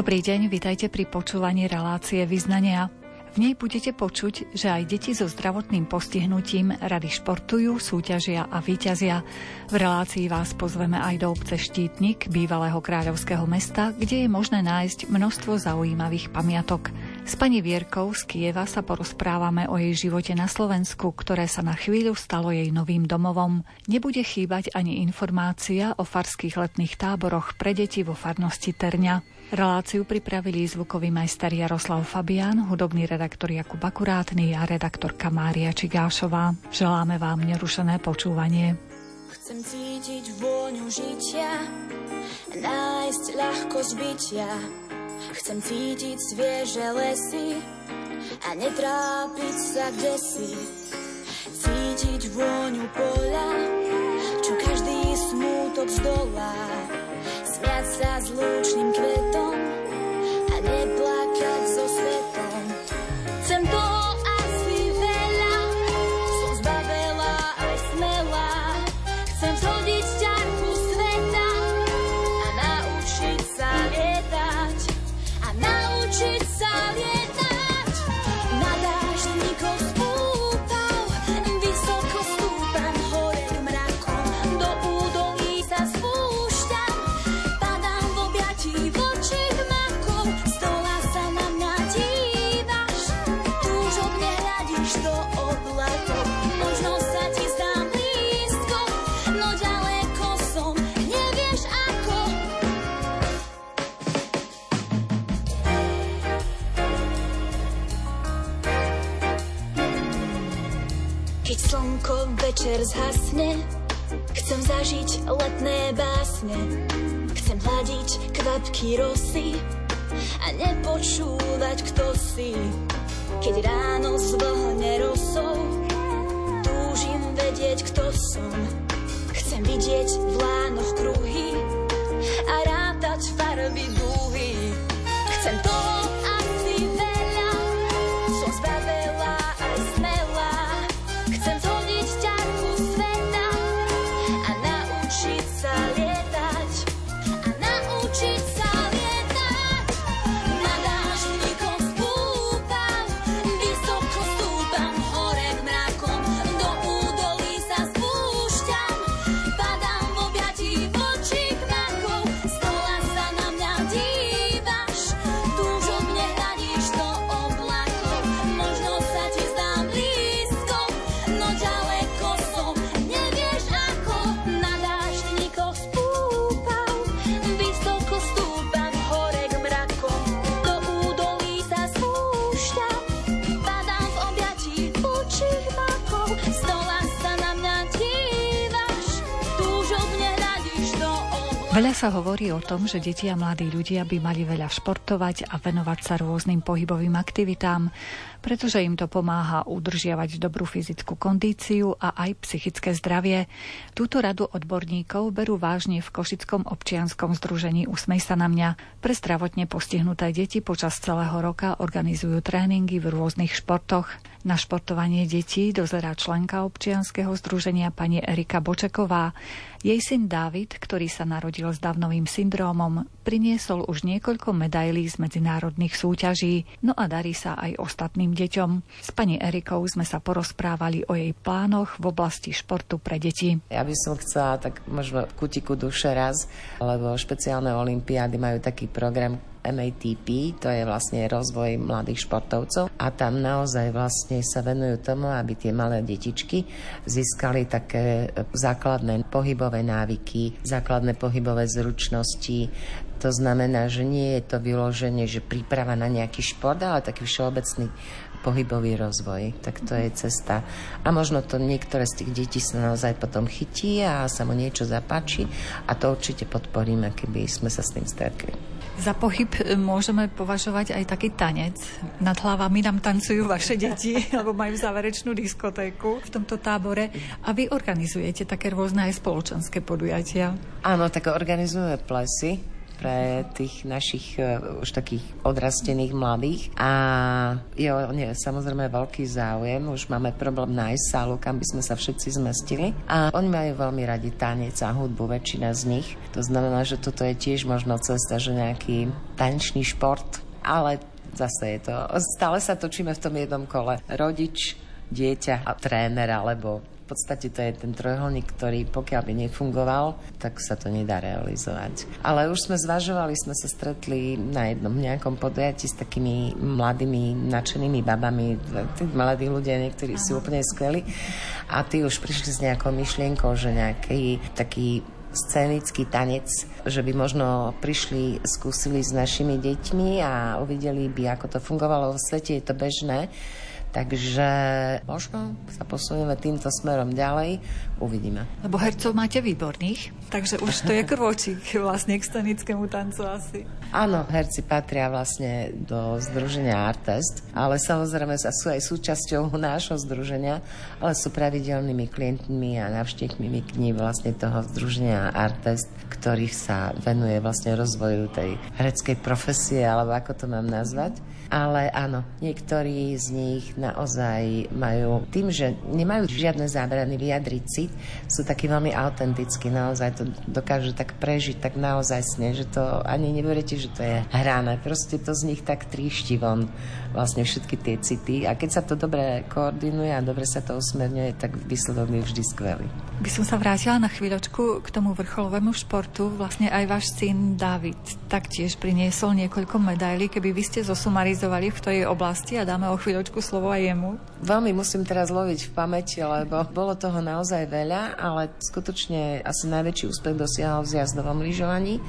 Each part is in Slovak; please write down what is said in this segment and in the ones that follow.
Dobrý deň, vitajte pri počúvaní relácie Vyznania. V nej budete počuť, že aj deti so zdravotným postihnutím rady športujú, súťažia a výťazia. V relácii vás pozveme aj do obce Štítnik, bývalého kráľovského mesta, kde je možné nájsť množstvo zaujímavých pamiatok. S pani Vierkou z Kieva sa porozprávame o jej živote na Slovensku, ktoré sa na chvíľu stalo jej novým domovom. Nebude chýbať ani informácia o farských letných táboroch pre deti vo farnosti Terňa. Reláciu pripravili zvukový majster Jaroslav Fabián, hudobný redaktor Jakub Akurátny a redaktorka Mária Čigášová. Želáme vám nerušené počúvanie. Chcem cítiť vôňu žitia, nájsť ľahko zbytia. Chcem cítiť svieže lesy a netrápiť sa kde si. Cítiť vôňu poľa, čo každý smútok zdolá sa s lúčným kvetom večer zhasne. Chcem zažiť letné básne. Chcem hľadiť kvapky rosy A nepočúvať, kto si. Keď ráno zvlhne rosou Túžim vedieť, kto som. Chcem vidieť v lánoch kruhy A rátať farby dúhy sa hovorí o tom, že deti a mladí ľudia by mali veľa športovať a venovať sa rôznym pohybovým aktivitám, pretože im to pomáha udržiavať dobrú fyzickú kondíciu a aj psychické zdravie. Túto radu odborníkov berú vážne v Košickom občianskom združení Usmej sa na mňa. Pre zdravotne postihnuté deti počas celého roka organizujú tréningy v rôznych športoch. Na športovanie detí dozerá členka občianskeho združenia pani Erika Bočeková. Jej syn David, ktorý sa narodil s davnovým syndrómom, priniesol už niekoľko medailí z medzinárodných súťaží, no a darí sa aj ostatným deťom. S pani Erikou sme sa porozprávali o jej plánoch v oblasti športu pre deti. Ja by som chcela tak možno kutiku duše raz, lebo špeciálne olimpiády majú taký program, MATP, to je vlastne rozvoj mladých športovcov a tam naozaj vlastne sa venujú tomu, aby tie malé detičky získali také základné pohybové návyky, základné pohybové zručnosti, to znamená, že nie je to vyloženie, že príprava na nejaký šport, ale taký všeobecný pohybový rozvoj. Tak to je cesta. A možno to niektoré z tých detí sa naozaj potom chytí a sa mu niečo zapáči a to určite podporíme, keby sme sa s tým stretli. Za pohyb e, môžeme považovať aj taký tanec. Nad hlavami nám tancujú vaše deti, alebo majú záverečnú diskotéku v tomto tábore. A vy organizujete také rôzne aj spoločenské podujatia. Áno, tak organizujeme plesy pre tých našich uh, už takých odrastených mladých. A je o ne samozrejme veľký záujem. Už máme problém nájsť sálu, kam by sme sa všetci zmestili. A oni majú veľmi radi tanec a hudbu, väčšina z nich. To znamená, že toto je tiež možno cesta, že nejaký tanečný šport, ale zase je to, stále sa točíme v tom jednom kole. Rodič, dieťa a tréner, alebo podstate to je ten trojuholník, ktorý pokiaľ by nefungoval, tak sa to nedá realizovať. Ale už sme zvažovali, sme sa stretli na jednom nejakom podujatí s takými mladými, nadšenými babami, tí mladí ľudia, niektorí sú úplne skvelí a tí už prišli s nejakou myšlienkou, že nejaký taký scénický tanec, že by možno prišli, skúsili s našimi deťmi a uvideli by, ako to fungovalo. V svete je to bežné Takže možno sa posunieme týmto smerom ďalej, uvidíme. Lebo hercov máte výborných, takže už to je krôčik vlastne k scenickému tancu asi. Áno, herci patria vlastne do združenia Artest, ale samozrejme sa sú aj súčasťou nášho združenia, ale sú pravidelnými klientmi a navštívkmi kní vlastne toho združenia Artest, ktorých sa venuje vlastne rozvoju tej hereckej profesie, alebo ako to mám nazvať. Ale áno, niektorí z nich naozaj majú, tým, že nemajú žiadne zábrany vyjadriť cit, sú takí veľmi autentickí, naozaj to dokážu tak prežiť, tak naozaj sne, že to ani neberiete, že to je hrané. Proste to z nich tak tríšti von vlastne všetky tie city a keď sa to dobre koordinuje a dobre sa to usmerňuje, tak výsledok je vždy skvelý. By som sa vrátila na chvíľočku k tomu vrcholovému športu. Vlastne aj váš syn David taktiež priniesol niekoľko medailí. Keby vy ste zosumarizovali v tej oblasti a dáme o chvíľočku slovo aj jemu. Veľmi musím teraz loviť v pamäti, lebo bolo toho naozaj veľa, ale skutočne asi najväčší úspech dosiahol v zjazdovom lyžovaní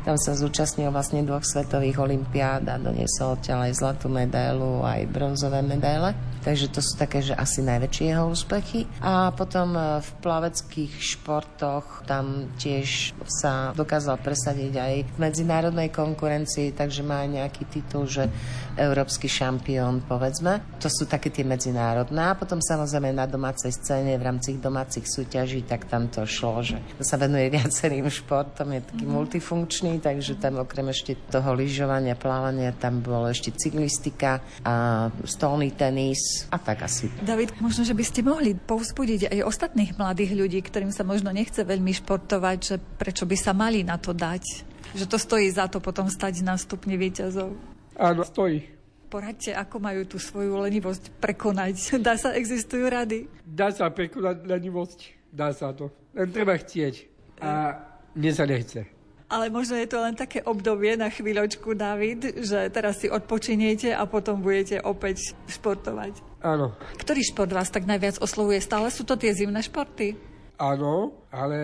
tam sa zúčastnil vlastne dvoch svetových olimpiád a doniesol odtiaľ aj zlatú medailu, aj bronzové medaile. Takže to sú také, že asi najväčšie jeho úspechy. A potom e, v plaveckých športoch tam tiež sa dokázal presadiť aj v medzinárodnej konkurencii, takže má aj nejaký titul, že európsky šampión, povedzme. To sú také tie medzinárodné. A potom samozrejme na domácej scéne v rámci domácich súťaží, tak tam to šlo, že sa venuje viacerým športom, je taký mm. multifunkčný, takže tam okrem ešte toho lyžovania, plávania, tam bolo ešte cyklistika a stolný tenis, a tak asi. David, možno, že by ste mohli povzbudiť aj ostatných mladých ľudí, ktorým sa možno nechce veľmi športovať, že prečo by sa mali na to dať? Že to stojí za to potom stať na stupni výťazov. Áno, stojí. Poradte, ako majú tú svoju lenivosť prekonať. Dá sa, existujú rady? Dá sa prekonať lenivosť. Dá sa to. Len treba chcieť. A mne sa nechce. Ale možno je to len také obdobie na chvíľočku, David, že teraz si odpočiniete a potom budete opäť športovať. Áno. Ktorý šport vás tak najviac oslovuje? Stále sú to tie zimné športy? Áno, ale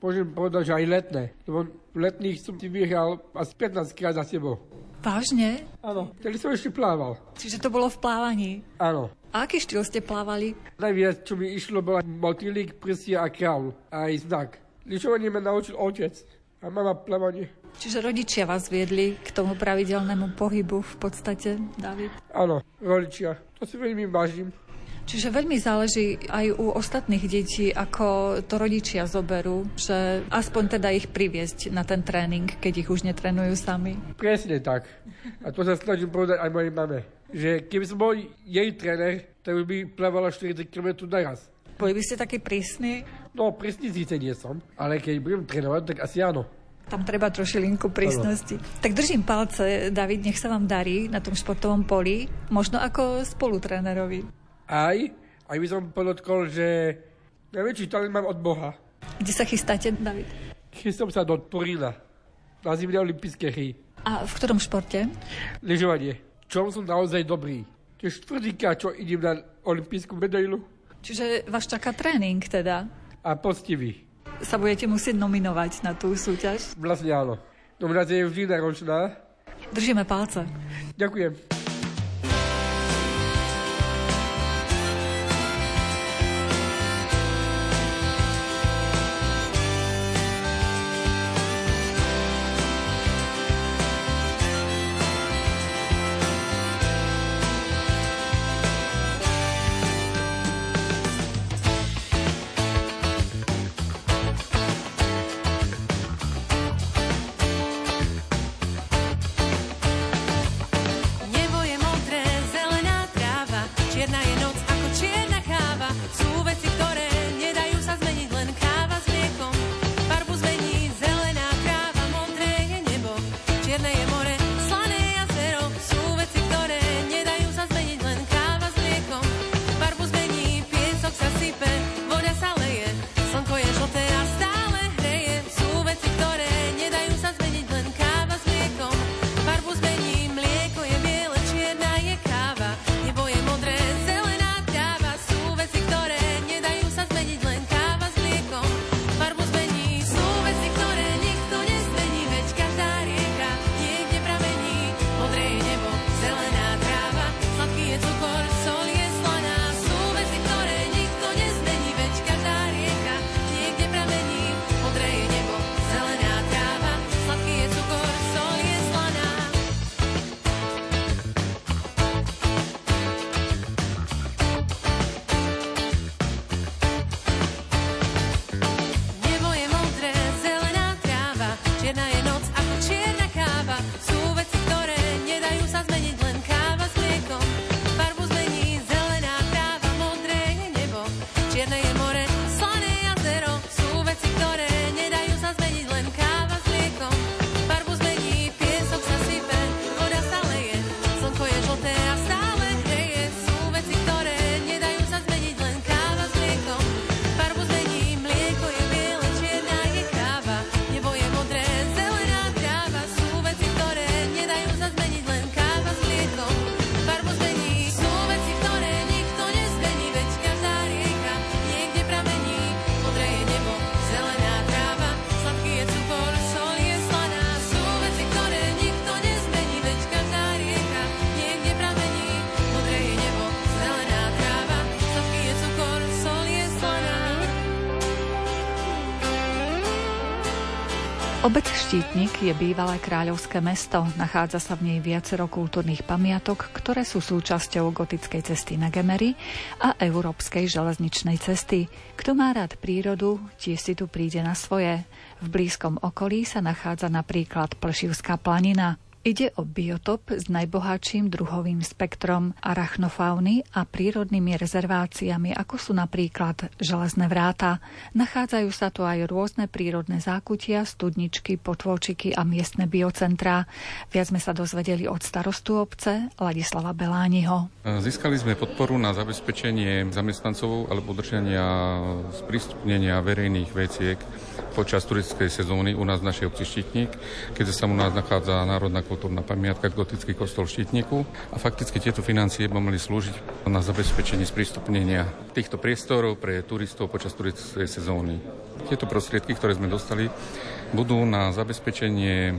môžem povedať, že aj letné. Lebo v letných som ti vyhral asi 15 krát za sebou. Vážne? Áno, tedy som ešte plával. Čiže to bolo v plávaní? Áno. A aký štýl ste plávali? Najviac, čo mi išlo, bola motýlik, prsia a kráľ. A aj znak. Lyžovanie ma naučil otec a mama plávanie. Čiže rodičia vás viedli k tomu pravidelnému pohybu v podstate, David? Áno, rodičia. To si veľmi vážim. Čiže veľmi záleží aj u ostatných detí, ako to rodičia zoberú, že aspoň teda ich priviesť na ten tréning, keď ich už netrenujú sami. Presne tak. A to sa snažím povedať aj mojej mame. Že keby som bol jej tréner, tak by plávala 40 km naraz. Boli by ste taký prísny? No, prísny síce nie som, ale keď budem trénovať, tak asi áno. Tam treba trošilinku prísnosti. Ano. Tak držím palce, David, nech sa vám darí na tom športovom poli, možno ako spolutrénerovi. Aj, aj by som podotkol, že najväčší talent mám od Boha. Kde sa chystáte, David? Chystám sa do Turína, na zimné olympijské hry. A v ktorom športe? Lyžovanie. Čom som naozaj dobrý. To je štvrtýka, čo idem na olympijskú medailu. Čiže vás čaká tréning teda? A postivý. Sa budete musieť nominovať na tú súťaž? Vlastne áno. Nominácia je vždy náročná. Držíme palce. Ďakujem. Štítnik je bývalé kráľovské mesto. Nachádza sa v nej viacero kultúrnych pamiatok, ktoré sú súčasťou gotickej cesty na Gemery a európskej železničnej cesty. Kto má rád prírodu, tiež si tu príde na svoje. V blízkom okolí sa nachádza napríklad Plšivská planina, Ide o biotop s najbohatším druhovým spektrom arachnofauny a prírodnými rezerváciami, ako sú napríklad železné vráta. Nachádzajú sa tu aj rôzne prírodné zákutia, studničky, potôčiky a miestne biocentrá. Viac sme sa dozvedeli od starostu obce Ladislava Belániho. Získali sme podporu na zabezpečenie zamestnancov alebo udržania sprístupnenia verejných veciek počas turistickej sezóny u nás v našej obci Štítnik, keďže sa u nás nachádza Národná kultúrna pamiatka gotický kostol v a fakticky tieto financie by mali slúžiť na zabezpečenie sprístupnenia týchto priestorov pre turistov počas turistickej sezóny. Tieto prostriedky, ktoré sme dostali, budú na zabezpečenie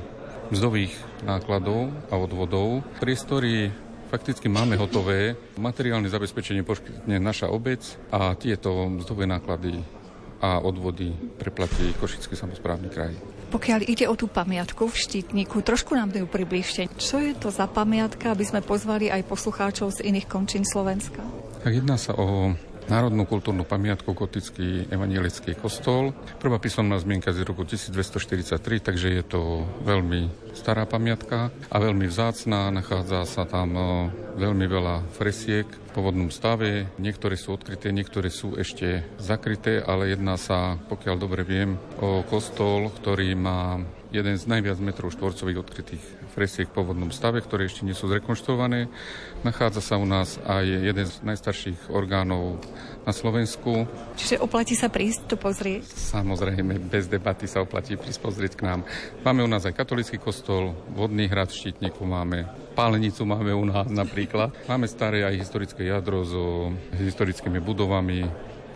mzdových nákladov a odvodov. Priestory fakticky máme hotové. Materiálne zabezpečenie poskytne naša obec a tieto mzdové náklady a odvody preplatí Košický samozprávny kraj. Pokiaľ ide o tú pamiatku v Štítniku, trošku nám ju približte. Čo je to za pamiatka, aby sme pozvali aj poslucháčov z iných končín Slovenska? Tak jedná sa o národnú kultúrnu pamiatku gotický evanielický kostol. Prvá písomná zmienka z roku 1243, takže je to veľmi stará pamiatka a veľmi vzácná. Nachádza sa tam e, veľmi veľa fresiek v pôvodnom stave. Niektoré sú odkryté, niektoré sú ešte zakryté, ale jedná sa, pokiaľ dobre viem, o kostol, ktorý má jeden z najviac metrov štvorcových odkrytých fresiek v pôvodnom stave, ktoré ešte nie sú zrekonštruované. Nachádza sa u nás aj jeden z najstarších orgánov na Slovensku. Čiže oplatí sa prísť to pozrieť? Samozrejme, bez debaty sa oplatí prísť pozrieť k nám. Máme u nás aj katolický kostol, vodný hrad v Štítniku máme, pálenicu máme u nás napríklad. Máme staré aj historické jadro so historickými budovami,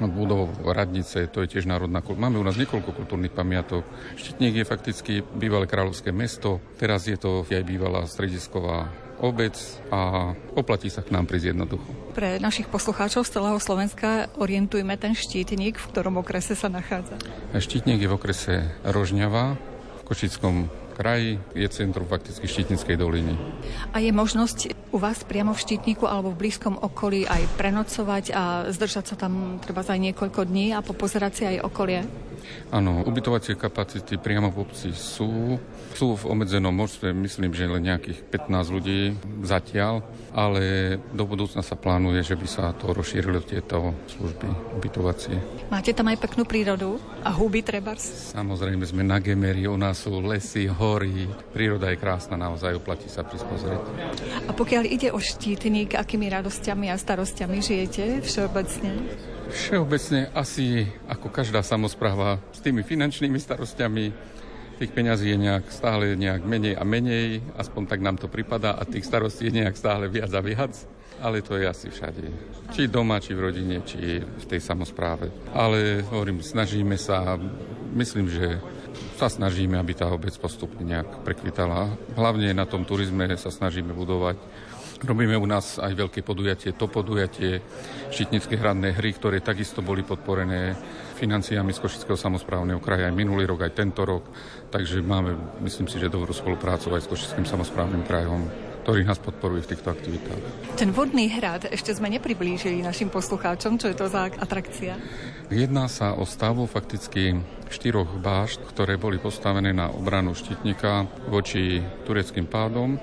budovou radnice, to je tiež národná kultúra. Máme u nás niekoľko kultúrnych pamiatok. Štítnik je fakticky bývalé kráľovské mesto, teraz je to aj bývalá stredisková obec a oplatí sa k nám prísť jednoducho. Pre našich poslucháčov z celého Slovenska orientujme ten štítnik, v ktorom okrese sa nachádza. Štítnik je v okrese Rožňava v Košickom kraji, je centrum fakticky Štítnickej doliny. A je možnosť u vás priamo v Štítniku alebo v blízkom okolí aj prenocovať a zdržať sa tam treba aj niekoľko dní a popozerať si aj okolie? Áno, ubytovacie kapacity priamo v obci sú. Sú v obmedzenom množstve, myslím, že len nejakých 15 ľudí zatiaľ, ale do budúcna sa plánuje, že by sa to rozšírilo tieto služby ubytovacie. Máte tam aj peknú prírodu a huby trebárs? Samozrejme sme na Gemeri, u nás sú lesy, hory, príroda je krásna, naozaj oplatí sa prispozrieť. A pokiaľ ide o štítnik, akými radosťami a starostiami žijete všeobecne? Všeobecne asi ako každá samozpráva s tými finančnými starostiami tých peňazí je nejak stále nejak menej a menej, aspoň tak nám to pripadá a tých starostí je nejak stále viac a viac. Ale to je asi všade. Či doma, či v rodine, či v tej samozpráve. Ale hovorím, snažíme sa, myslím, že sa snažíme, aby tá obec postupne nejak prekvitala. Hlavne na tom turizme sa snažíme budovať Robíme u nás aj veľké podujatie, to podujatie, šitnické hradné hry, ktoré takisto boli podporené financiami z Košického samozprávneho kraja aj minulý rok, aj tento rok. Takže máme, myslím si, že dobrú spoluprácu aj s Košickým samozprávnym krajom ktorý nás podporuje v týchto aktivitách. Ten vodný hrad ešte sme nepriblížili našim poslucháčom, čo je to za atrakcia? Jedná sa o stavu fakticky štyroch bášt, ktoré boli postavené na obranu štítnika voči tureckým pádom.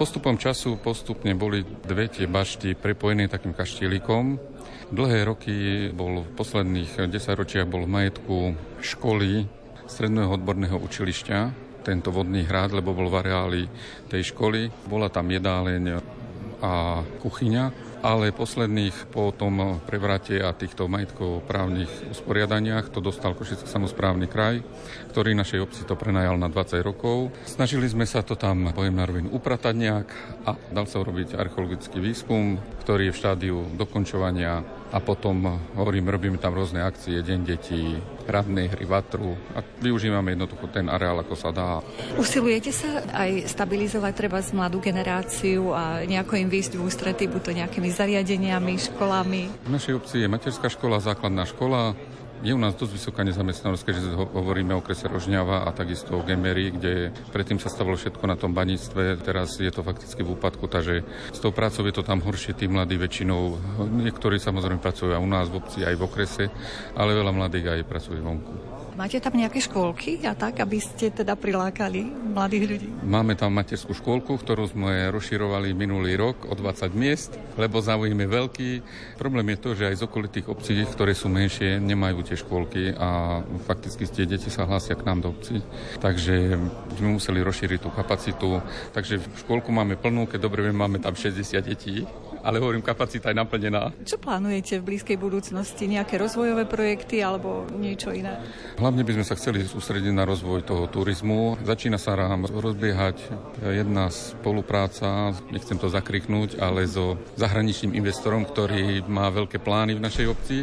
Postupom času postupne boli dve tie bašty prepojené takým kaštielikom. Dlhé roky bol v posledných desaťročiach bol v majetku školy Stredného odborného učilišťa tento vodný hrad, lebo bol v areáli tej školy. Bola tam jedáleň a kuchyňa ale posledných po tom prevrate a týchto majetkov právnych usporiadaniach to dostal Košický samozprávny kraj, ktorý našej obci to prenajal na 20 rokov. Snažili sme sa to tam, poviem na rovinu, upratať nejak a dal sa urobiť archeologický výskum, ktorý je v štádiu dokončovania a potom, hovorím, robíme tam rôzne akcie, Deň detí, radnej hry, vatru a využívame jednoducho ten areál, ako sa dá. Usilujete sa aj stabilizovať treba z mladú generáciu a nejako im výjsť v ústrety, buď to nejakými zariadeniami, školami? V našej obci je materská škola, základná škola, je u nás dosť vysoká nezamestnanosť, keďže hovoríme o krese Rožňava a takisto o Gemery, kde predtým sa stavilo všetko na tom baníctve, teraz je to fakticky v úpadku, takže s tou prácou je to tam horšie, tí mladí väčšinou, niektorí samozrejme pracujú aj u nás v obci, aj v okrese, ale veľa mladých aj pracuje vonku. Máte tam nejaké škôlky a tak, aby ste teda prilákali mladých ľudí? Máme tam materskú škôlku, ktorú sme rozširovali minulý rok o 20 miest, lebo záujem je veľký. Problém je to, že aj z okolitých obcí, ktoré sú menšie, nemajú tie škôlky a fakticky tie deti sa hlásia k nám do obcí. Takže sme museli rozšíriť tú kapacitu. Takže škôlku máme plnú, keď dobre viem, máme tam 60 detí ale hovorím, kapacita je naplnená. Čo plánujete v blízkej budúcnosti? Nejaké rozvojové projekty alebo niečo iné? Hlavne by sme sa chceli sústrediť na rozvoj toho turizmu. Začína sa nám rozbiehať jedna spolupráca, nechcem to zakriknúť, ale so zahraničným investorom, ktorý má veľké plány v našej obci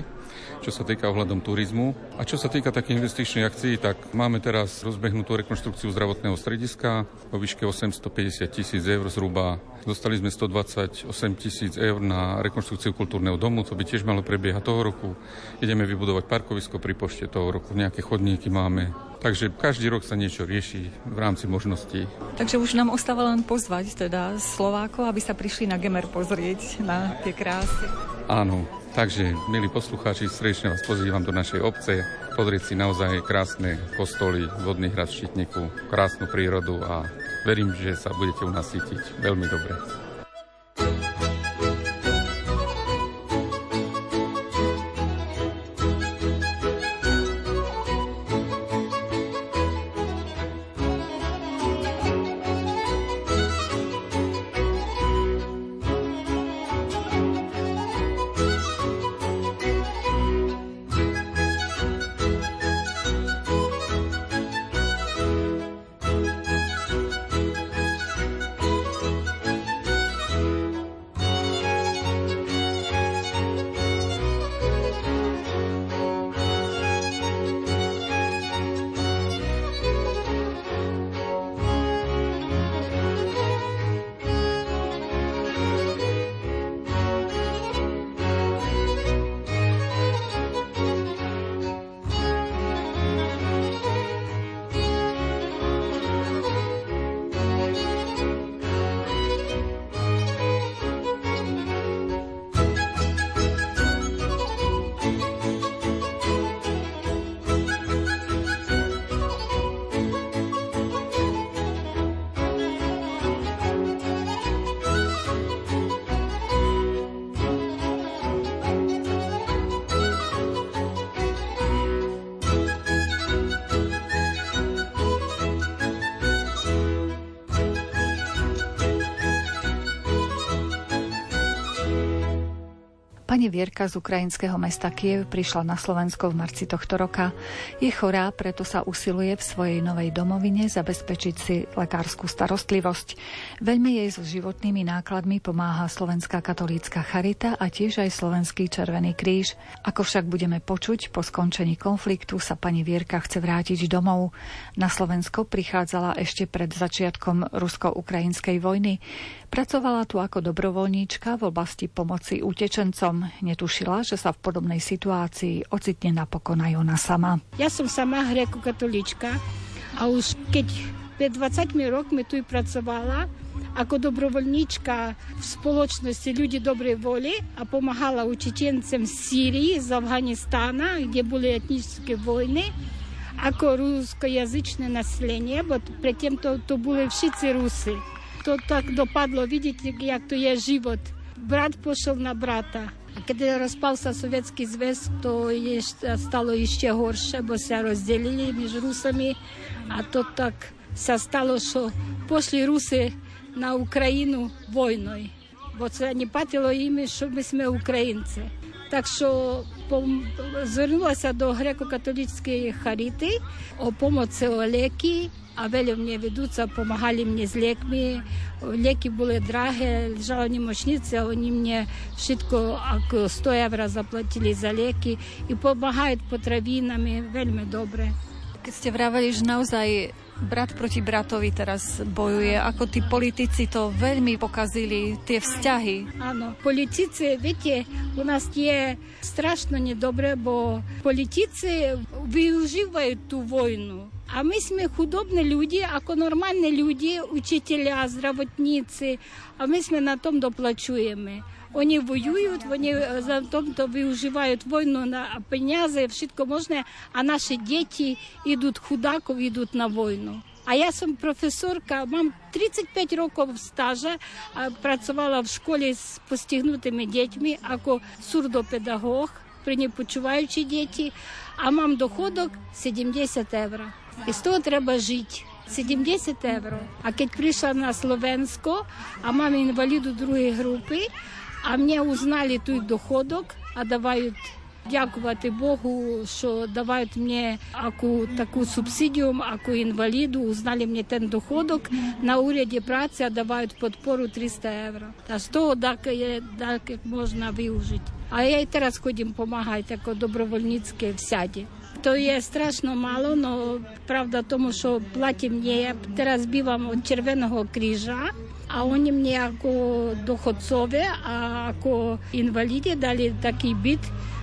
čo sa týka ohľadom turizmu. A čo sa týka takých investičných akcií, tak máme teraz rozbehnutú rekonštrukciu zdravotného strediska vo výške 850 tisíc eur zhruba. Dostali sme 128 tisíc eur na rekonštrukciu kultúrneho domu, to by tiež malo prebiehať toho roku. Ideme vybudovať parkovisko pri pošte toho roku, nejaké chodníky máme. Takže každý rok sa niečo rieši v rámci možností. Takže už nám ostáva len pozvať teda Slovákov, aby sa prišli na Gemer pozrieť na tie krásy. Áno, Takže, milí poslucháči, srdečne vás pozývam do našej obce, pozrieť si naozaj krásne kostoly, vodný hrad v Štitniku, krásnu prírodu a verím, že sa budete u nás cítiť veľmi dobre. Pani Vierka z ukrajinského mesta Kiev prišla na Slovensko v marci tohto roka. Je chorá, preto sa usiluje v svojej novej domovine zabezpečiť si lekárskú starostlivosť. Veľmi jej so životnými nákladmi pomáha Slovenská katolícka charita a tiež aj Slovenský červený kríž. Ako však budeme počuť, po skončení konfliktu sa pani Vierka chce vrátiť domov. Na Slovensko prichádzala ešte pred začiatkom rusko-ukrajinskej vojny. Pracovala tu ako dobrovoľníčka v oblasti pomoci utečencom netušila, že sa v podobnej situácii ocitne napokon aj ona sama. Ja som sama grekokatolička a už keď pred 20 rokmi tu pracovala, ako dobrovoľníčka v spoločnosti ľudí dobrej voli a pomáhala učiteľcem z Sýrii, z Afganistána, kde boli etnické vojny, ako ruskojazyčné nasilenie, bo predtým to, to boli všetci Rusy. To tak dopadlo, vidíte, jak to je život. Brat pošel na brata. Коли розпався Совєтський Зв'яз, то стало ще горше, бо ся розділили між русами. А то так ся стало, що пішли руси на Україну війною. Бо це не патило їм, що ми українці. Так що звернулася до греко-католицької харити о помоці о а были мне ведутся, помогали мне с леками. Леки были дорогие, лежала в немощнице, они мне швидко 100 євро заплатили за ліки і допомагають по травінами вельми добре. Ste vravali, že naozaj brat proti bratovi teraz bojuje, ako tí politici to veľmi pokazili, tie vzťahy. Áno, politici, viete, u nás je strašno nedobre, bo politici využívajú tú vojnu. А ми сме худобні люди, ако нормальні люди, учителя, здравотниці, а ми сме на тому доплачуємо. Вони воюють, вони за то виживають війну на пенязи, все можна, а наші діти йдуть худаков, йдуть на війну. А я сам професорка, мам 35 років стажа, працювала в школі з постігнутими дітьми, як сурдопедагог, при непочуваючі діти, а мам доходок 70 євро. І з того треба жити. 70 євро. А коли прийшла на Словенсько, а мамі інваліду другої групи, а мені узнали той доходок, а давають дякувати Богу, що дають мені аку таку субсидію, аку інваліду, узнали мені ten доходок на уряді праці, а дають підпору 300 євро. Та з того так, так можна вижити. А я і зараз ходім допомагати, як добровольницьке в сяді. To je strašno malo, no pravda tomu, що платі мені, я зараз бівам Червоного крижа, а вони мені ako доходцові, а ako інваліді дали такий біт,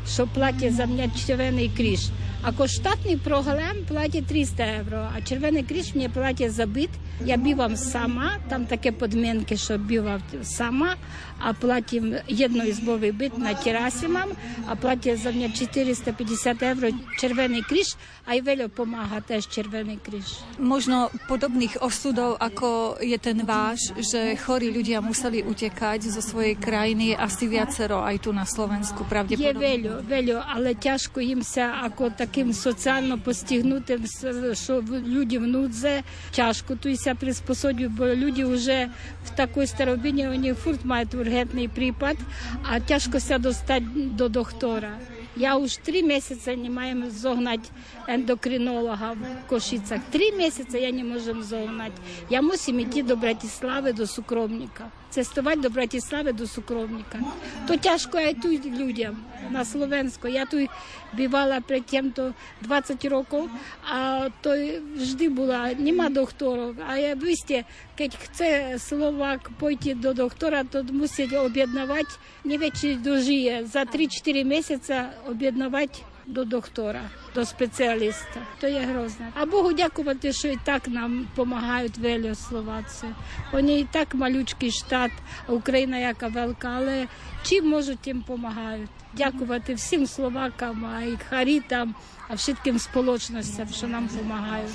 що платять за мене Червоний кріж. Ako штатний програм платить 300 євро, а Червоний кріж мені платить за бит. Я бівам сама, там таке подмінки, що бівав сама, а платим jednoizbový byt na terase mám a platia za mňa 450 eur Červený kríž. Aj veľa pomáha tež Červený kríž. Možno podobných osudov, ako je ten váš, že chorí ľudia museli utekať zo svojej krajiny, asi viacero aj tu na Slovensku pravdepodobne. Je veľa, велю, але тяжко їм їмся, ако таким соціально постігнутим, що люди внудзе, тяжко то ся приспособлюють, бо люди вже в такій старобині, вони фурт мають ургентний припад, а тяжко ся достати до доктора. Я уж три місяці не маємо зогнати ендокринолога в Кошицях. Три місяці я не можу загнати. Я мусим йти до Братислави, до сукровника. Цестувати до Братислави, до сукровника. То тяжко я тут людям на Словенську. Я тут бівала при тим то 20 років, а то завжди була, нема докторів. А я висті, як хоче Словак пойти до доктора, то мусить об'єднувати, не вечір дожиє. За 3-4 місяці об'єднувати до доктора, до спеціаліста. То є грозно. А Богу дякувати, що і так нам допомагають велі словаці. Вони і так малючкий штат, а Україна яка велика, але чим можуть, тим допомагають. Дякувати всім словакам, а і харітам, а всім сполучностям, що нам pomáhajú.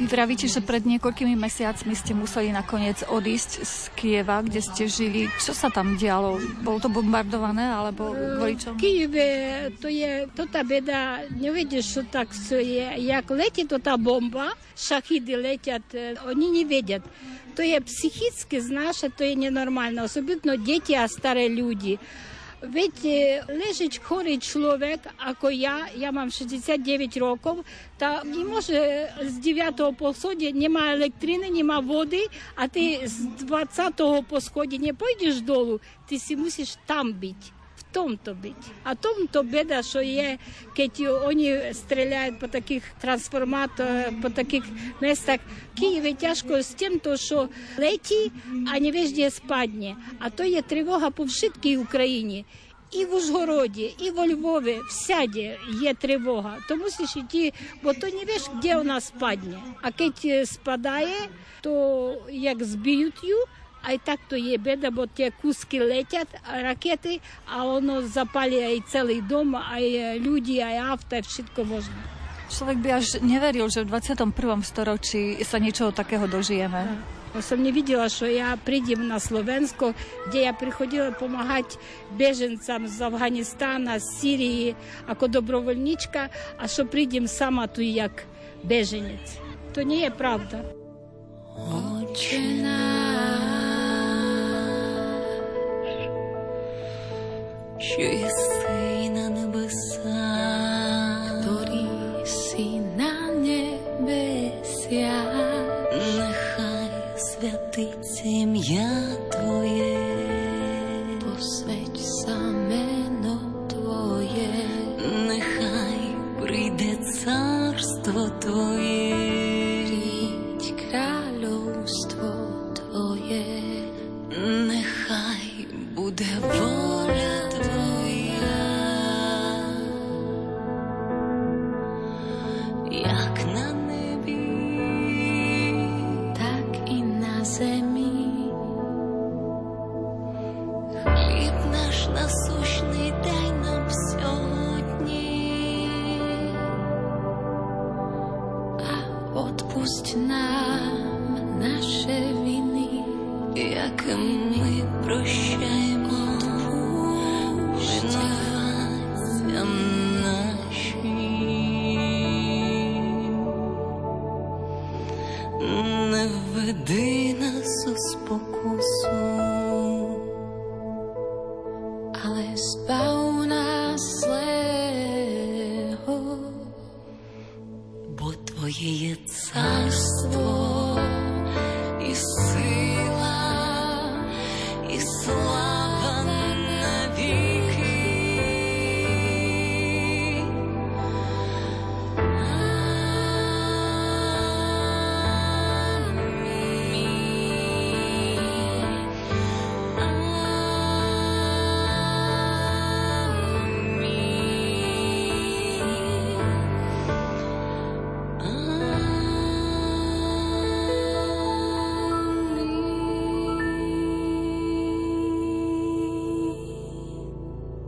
Vy vravíte, že pred niekoľkými mesiacmi ste museli nakoniec odísť z Kieva, kde ste žili. Čo sa tam dialo? Bolo to bombardované, alebo kvôli čomu? Kieve, to je, to tá beda, nevieš, čo tak je. Jak letí to tá bomba, šachidy letят, oni nevedят. To je psychicky, знаєш, to je nenormálne. Особливо діти, а старі люди. Ведь е, лежить хворий чоловік, ако я, я мам 69 років, та не може з 9 по сході немає електрини, немає води, а ти з 20 по сході не пойдеш долу, ти си мусиш там бути. Том то бить. А том то беда, що є, коли вони стріляють по таких трансформаторах, по таких містах. Києві тяжко з тим, то, що леті, а не везде спадне. А то є тривога по всій Україні. І в Ужгороді, і во Львові, всяде є тривога. То мусиш йти, бо то не веш, де вона спадне. А коли спадає, то як зб'ють її, а й так то є беда, бо ті куски летять, ракети, а воно запалює і цілий дом, а й люди, а й авто, všetko можна. Človek by až neveril, že v 21. storočí sa niečoho takého dožijeme. Я сам не видела, що я прийдем на Словенську, де я приходила допомагати біженцям з Афганістана, з Сирії, як добровольничка, а що прийдем сама тут як біженець. То не є правда. Отче наш, що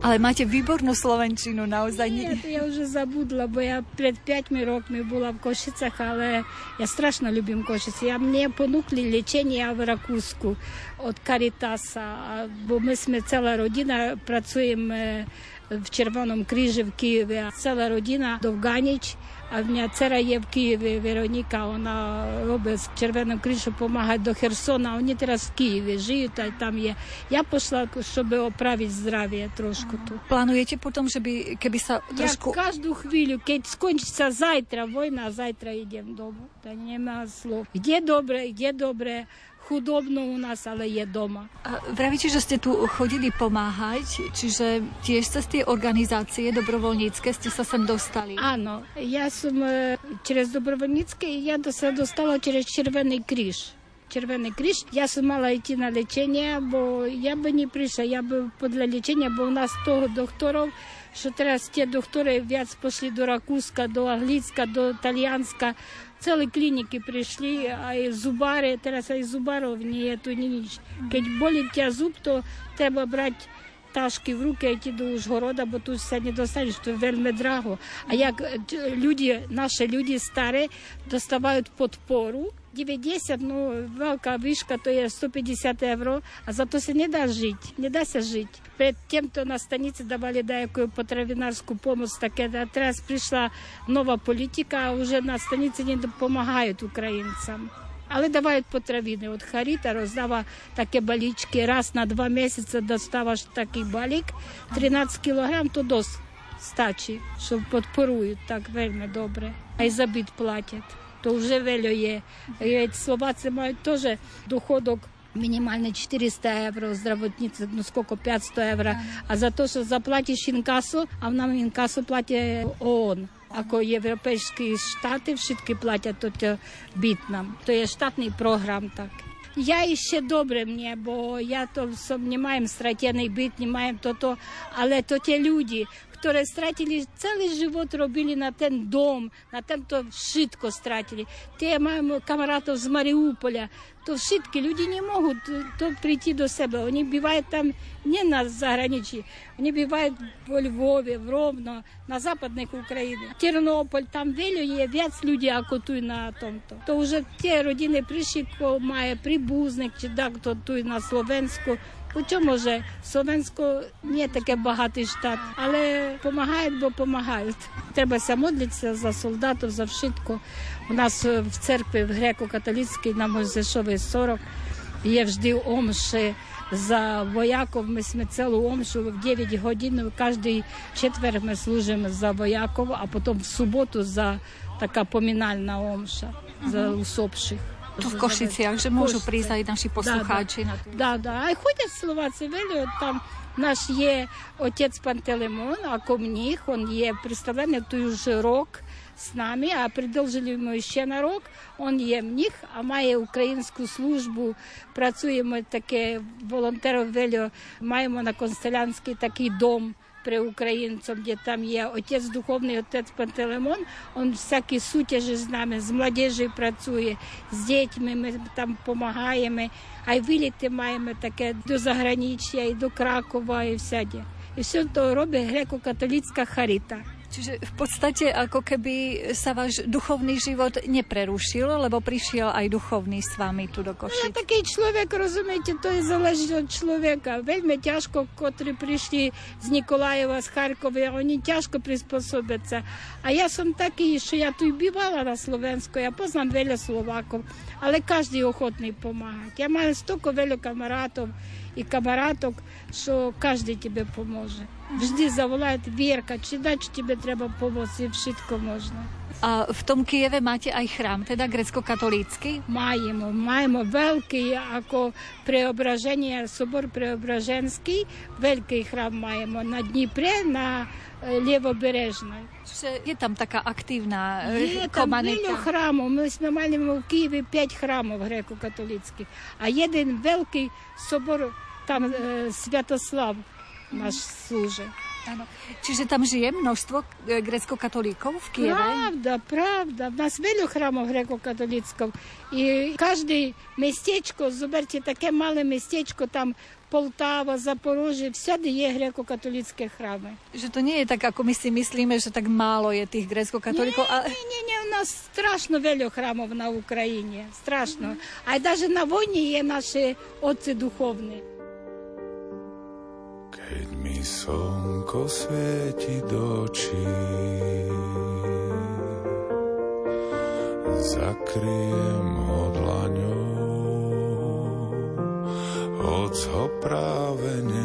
Ale máte výbornú slovenčinu, naozaj. Nie, ja už zabudla, bo ja pred 5 rokmi bola v Košicach, ale ja strašno ľubím Košice. Ja mne ponúkli liečenie v Rakúsku od Caritasa, bo my sme celá rodina, pracujeme w Czerwonym Krzyżu w Kijowie, cała rodzina Dowganić, a moja cera jest w Kijowie, Weronika, ona robi w Czerwonym Krzyżu, pomaga do Chersona, oni teraz w Kijowie żyją, tam je. Ja poszła, żeby oprawić zdrowie troszkę tu. Planujecie potem, żeby, kiedy sa troszkę... Ja każdą chwilę, kiedy skończy się zajtra wojna, zajtra idziemy do domu, to nie ma słów. Gdzie dobre, gdzie dobre, Где добре, где добре, худобно у нас, але є дома. A Vravíte, že ste tu chodili pomáhať, čiže tiež cez tie organizácie dobrovoľnícke ste sa sem dostali. Ано, я сум е, через Добровольницький, я до се достала через Червоний кріж. Червоний кріж. Я сум мала йти на лічення, бо я би не прийшла, я би для лічення, бо у нас того докторів, що зараз ті доктори в'яз пішли до Ракуска, до Англійська, до Італіянська. Цілі клініки прийшли, а і зубари, зараз і зубаров то ні ніч. Keď болить тя зуб, то треба брати ташки в руки, йти до Ужгорода, бо тут все не достанеш, то вельми драго. А як е, люди, наші люди старі, доставають подпору, 90, ну, велика вишка, то є 150 євро, а зато се не да жити, не дася жити. Перед тим, то на станиці давали деяку потравінарську допомогу, таке, а зараз прийшла нова політика, а вже на станиці не допомагають українцям. Але давають потравини. От Харіта роздава такі балічки. Раз на два місяці доставаш такий балік, 13 кілограм, то досить стачі, що підпорують так вельми добре. А й забит платять. То вже велю є. Словаці мають теж доходок мінімальний 400 євро, здравотниці, ну скільки 500 євро. А за те, що заплатиш інкасо, а нам інкасо платить ООН. Ако європейські штати всі платять, то це біт нам. То є штатний програм так. Я іще добре мені, бо я то не маємо стратегний бит, не маємо то то, але то ті люди, которые стратили целый живот, робили на тен дом, на тен то шитко стратили. Те маємо камаратов з Маріуполя, то шитки люди не можуть э, то прийти до себе. Вони бувають там не на заграничі, вони бувають в Львові, в Ровно, на западних Україні. Тернополь, там вилює, в'яць люди акотуй на том-то. То вже ті родини прийшли, має прибузник, чи да то туй на Словенську. Słowensku, Хоча, може, Словенсько не таке багатий штат, але допомагають, бо допомагають. Треба молитися за солдатів, за вшитку. У нас в церкві в греко-католицькій на Мойзешовій 40 є завжди омші за вояков. Ми сме цілу омшу в 9 годин. Кожний четвер ми служимо за вояков, а потім в суботу за така помінальна омша за усопших. Tu v Košiciach, môžu prísť aj naši poslucháči. Да, да, да. А ходять Словаці, вели, там наш є отець Пантелеймон, а комніх, він є представлений той вже рок з нами, а продовжили йому ще на рок. Він є мніх, а має українську службу. Працюємо таке волонтеровелю, маємо на Констелянський такий дом при українцям, де там є отець духовний, отець Пантелеймон, він всякі сутяжі з нами, з молодежі працює, з дітьми ми там допомагаємо, а й виліти маємо таке до заграніччя, і до Кракова, і всяді. І все то робить греко-католицька charita. Čiže v podstate ako keby sa váš duchovný život neprerušil, lebo prišiel aj duchovný s vami tu do no, Košic. No, taký človek, rozumiete, to je záleží od človeka. Veľmi ťažko, ktorí prišli z Nikolajeva, z Charkovia, oni ťažko prispôsobia sa. A ja som taký, že ja tu i bývala na Slovensku, ja poznám veľa Slovákov, ale každý je ochotný pomáhať. Ja mám stoko veľa kamarátov i kamarátok, že každý tebe pomôže. Vždy zavolajú Vierka, či dať, či tebe treba pomôcť, všetko možno. A v tom Kieve máte aj chrám, teda grecko-katolícky? Majemo, majemo veľký ako preobraženie, sobor preobraženský, veľký chrám majemo na Dnipre, na e, Levoberežnej. Čiže je tam taká aktívna je komanita? Je tam chrámov. My sme mali v Kieve 5 chrámov greko-katolíckých. A jeden veľký sobor tam e, Svetoslav náš slúže. Áno. Čiže tam žije množstvo e, grecko-katolíkov v Kieve? Pravda, pravda. V nás veľa chrámov grecko-katolíckov. I každé mestečko, zoberte také malé mestečko, tam Poltáva, Zaporožie, všade je gréko-katolické chrámy. Že to nie je tak, ako my si myslíme, že tak málo je tých grécko-katolíkov. Nie, ale... nie, nie, nie, u nás strašno veľa chrámov na Ukrajine. Strašno. Mm. Aj даже na vojne je naše otce duchovné. Keď mi slnko svieti do očí, zakriem ho dlaňou, hoc ho práve nevidím.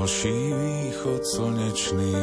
Ďalší východ slnečný.